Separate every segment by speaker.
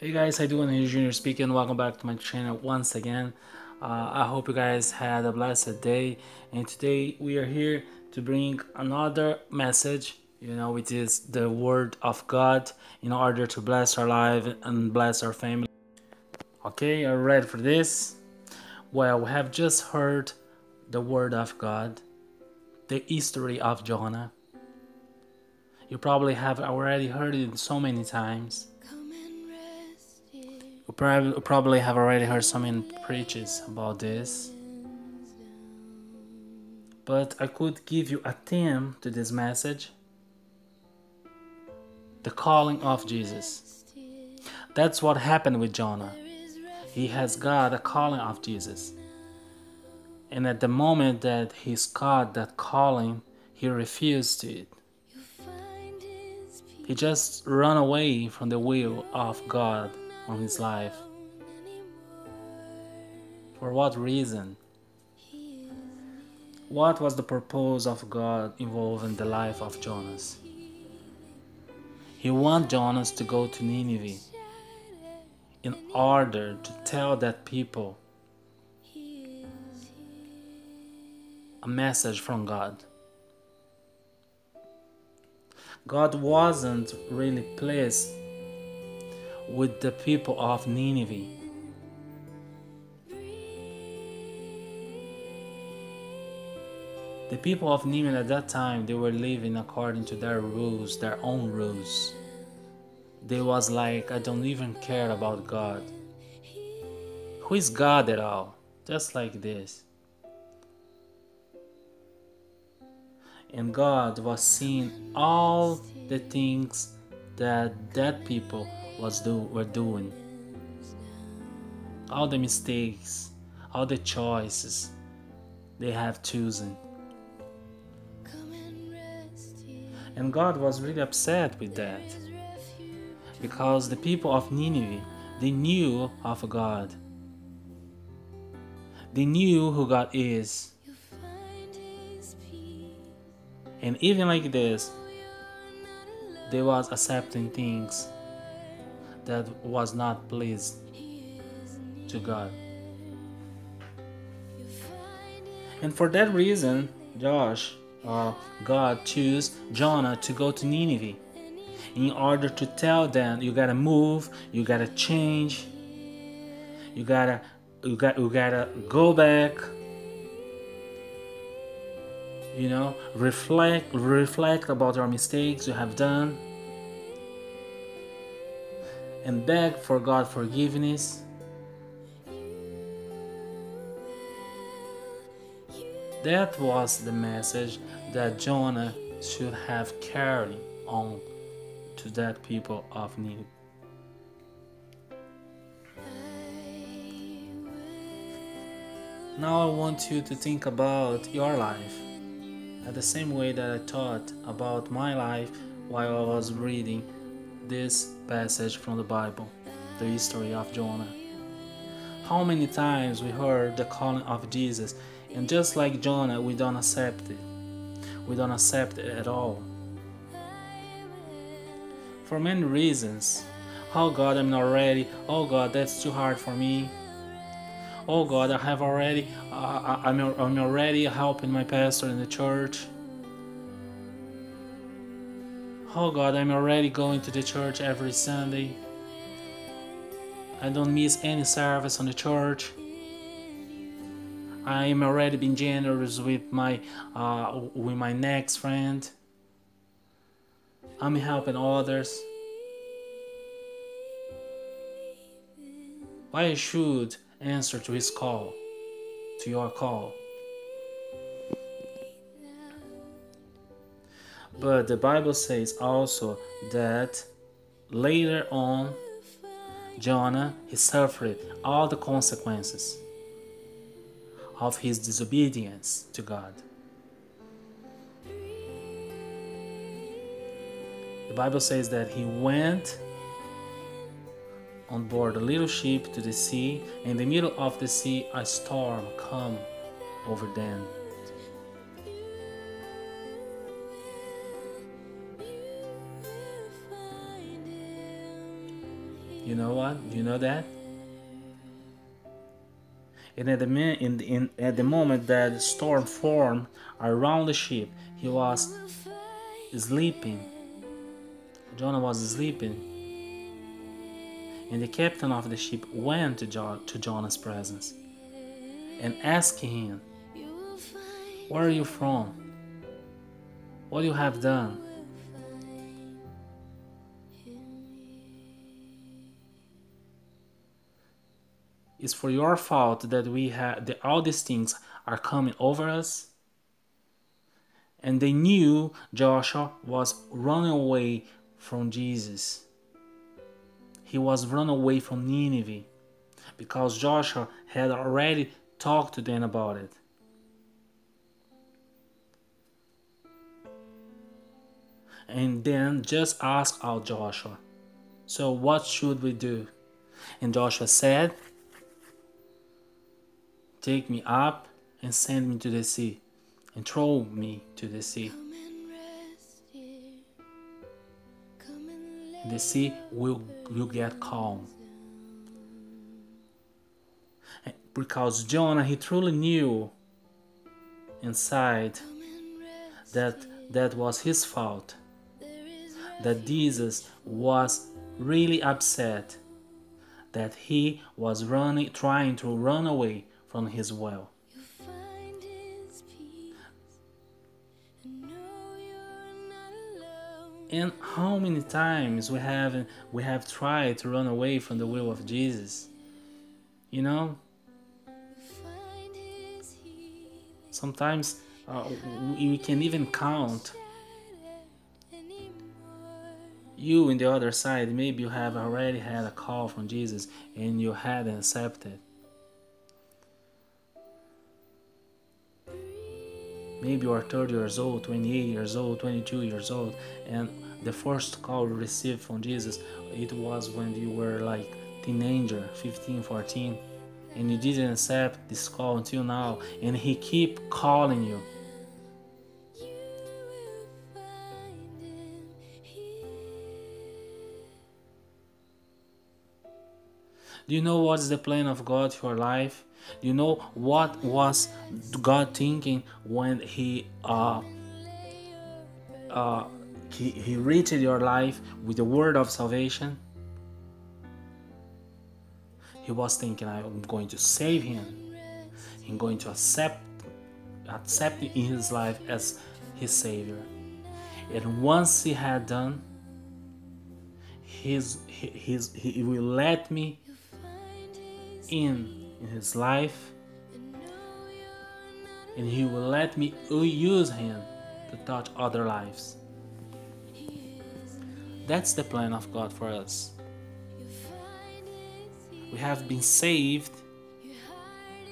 Speaker 1: Hey guys, how you doing? Here's Junior speaking. Welcome back to my channel once again. Uh, I hope you guys had a blessed day. And today we are here to bring another message, you know, which is the Word of God in order to bless our life and bless our family. Okay, are you ready for this? Well, we have just heard the Word of God, the history of Jonah. You probably have already heard it so many times. You probably, have already heard so many preaches about this. But I could give you a theme to this message the calling of Jesus. That's what happened with Jonah. He has got a calling of Jesus. And at the moment that he's got that calling, he refused it. He just ran away from the will of God on his life. For what reason? What was the purpose of God involving the life of Jonas? He wanted Jonas to go to Nineveh in order to tell that people a message from God. God wasn't really pleased with the people of Nineveh. The people of Nineveh at that time they were living according to their rules, their own rules. They was like I don't even care about God. Who is God at all? Just like this. And God was seeing all the things that that people was do were doing. All the mistakes, all the choices they have chosen. And God was really upset with that. Because the people of Nineveh, they knew of God. They knew who God is. And even like this, they was accepting things that was not pleased to God. And for that reason, Josh, uh, God chose Jonah to go to Nineveh in order to tell them you gotta move, you gotta change, you gotta you got you gotta go back. You know, reflect reflect about your mistakes you have done and beg for God forgiveness. That was the message that Jonah should have carried on to that people of need. Now I want you to think about your life at the same way that I thought about my life while I was reading this passage from the Bible, the history of Jonah. How many times we heard the calling of Jesus, and just like Jonah, we don't accept it. We don't accept it at all. For many reasons. Oh God, I'm not ready. Oh God, that's too hard for me. Oh God, I have already, uh, I'm, I'm already helping my pastor in the church. Oh God, I'm already going to the church every Sunday. I don't miss any service on the church. I am already being generous with my uh, with my next friend. I'm helping others. Why should answer to his call, to your call? But the Bible says also that later on, Jonah he suffered all the consequences of his disobedience to God. The Bible says that he went on board a little ship to the sea. In the middle of the sea, a storm come over them. What? You know that? And at the, in, in, at the moment that the storm formed around the ship, he was sleeping. Jonah was sleeping. And the captain of the ship went to, to Jonah's presence and asked him, Where are you from? What you have done? It's for your fault that we have that all these things are coming over us. And they knew Joshua was running away from Jesus. He was running away from Nineveh because Joshua had already talked to them about it. And then just ask out Joshua. So, what should we do? And Joshua said, Take me up and send me to the sea, and throw me to the sea. The sea will, will get calm. Because Jonah, he truly knew inside that that was his fault. That Jesus was really upset that he was running trying to run away from his well. And how many times we have we have tried to run away from the will of Jesus? You know? Sometimes uh, we can even count you in the other side maybe you have already had a call from jesus and you hadn't accepted maybe you are 30 years old 28 years old 22 years old and the first call you received from jesus it was when you were like teenager 15 14 and you didn't accept this call until now and he keep calling you Do you know what's the plan of God for your life? You know what was God thinking when He uh, uh, he, he reached your life with the word of salvation? He was thinking, I'm going to save him. I'm going to accept accept in his life as his savior. And once he had done, his, his, he will let me in in his life and he will let me use him to touch other lives. That's the plan of god for us. We have been saved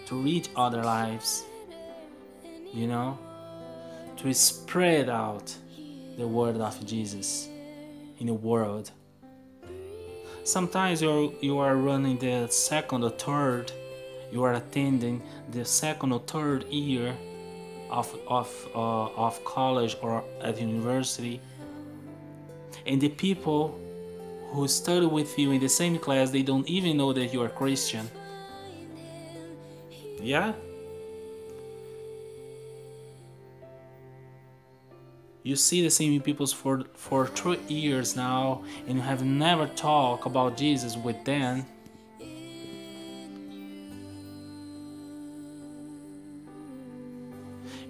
Speaker 1: to reach other lives you know to spread out the word of jesus in the world. Sometimes you're, you are running the second or third, you are attending the second or third year of, of, uh, of college or at university, and the people who study with you in the same class, they don't even know that you are Christian. Yeah? you see the same people for for three years now and you have never talked about jesus with them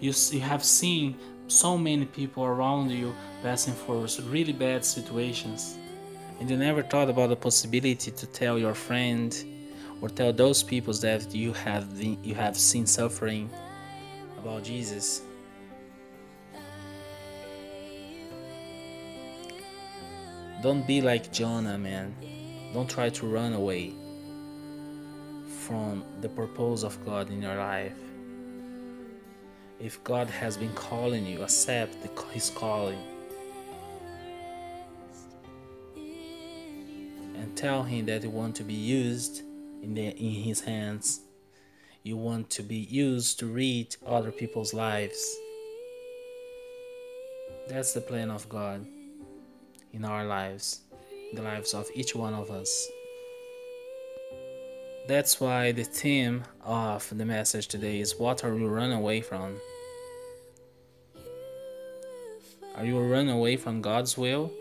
Speaker 1: you, you have seen so many people around you passing for really bad situations and you never thought about the possibility to tell your friend or tell those people that you have you have seen suffering about jesus Don't be like Jonah, man. Don't try to run away from the purpose of God in your life. If God has been calling you, accept His calling. And tell Him that you want to be used in, the, in His hands. You want to be used to reach other people's lives. That's the plan of God in our lives, the lives of each one of us. That's why the theme of the message today is what are you run away from? Are you run away from God's will?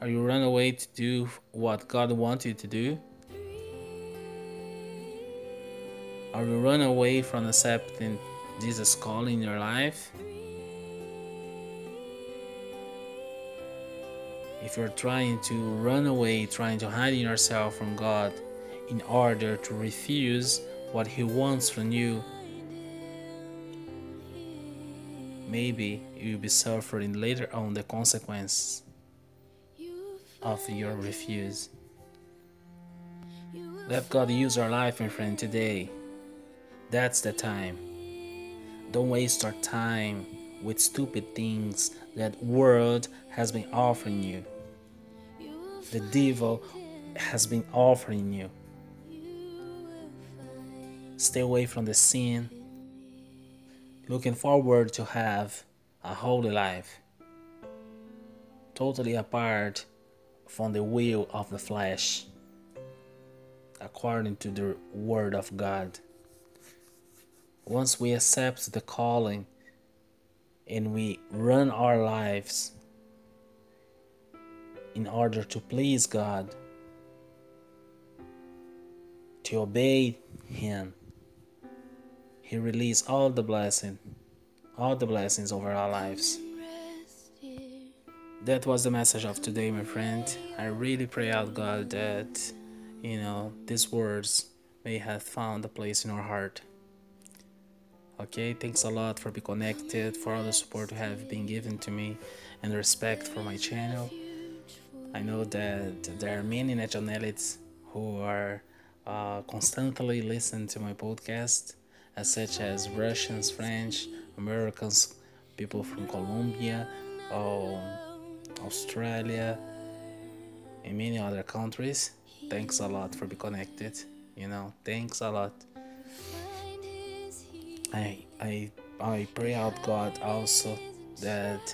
Speaker 1: Are you run away to do what God wants you to do? Are you run away from accepting Jesus' call in your life? If you're trying to run away, trying to hide yourself from God in order to refuse what He wants from you, maybe you'll be suffering later on the consequence of your refuse. Let God use our life, my friend, today. That's the time. Don't waste our time with stupid things that world has been offering you the devil has been offering you. Stay away from the sin. Looking forward to have a holy life, totally apart from the will of the flesh, according to the Word of God. Once we accept the calling and we run our lives in order to please God, to obey Him. He released all the blessing, all the blessings over our lives. That was the message of today, my friend. I really pray out God that you know these words may have found a place in our heart. Okay, thanks a lot for being connected, for all the support you have been given to me, and respect for my channel. I know that there are many nationalities who are uh, constantly listening to my podcast, as such as Russians, French, Americans, people from Colombia, um, Australia, and many other countries. Thanks a lot for being connected. You know, thanks a lot. I I I pray out God also that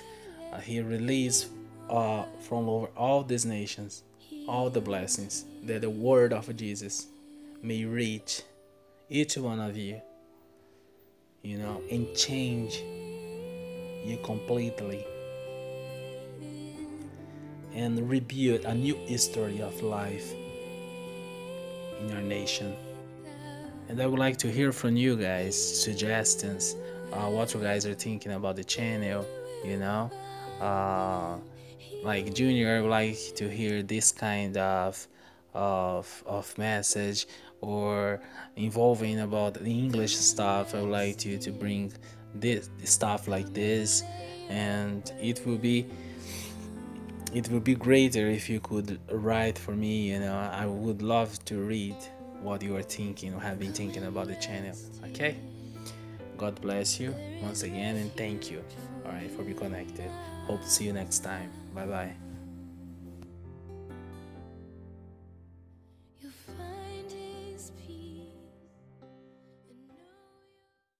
Speaker 1: uh, He release uh, from over all these nations all the blessings that the word of Jesus may reach each one of you, you know, and change you completely and rebuild a new history of life in your nation. And I would like to hear from you guys suggestions, uh, what you guys are thinking about the channel, you know. Uh, like junior I would like to hear this kind of of of message or involving about the english stuff i would like to to bring this stuff like this. And it will be it would be greater if you could write for me you know. I would love to read what you are thinking or have been thinking about the channel okay? God bless you once again and thank you. All right for being connected. Hope to see you next time 拜拜。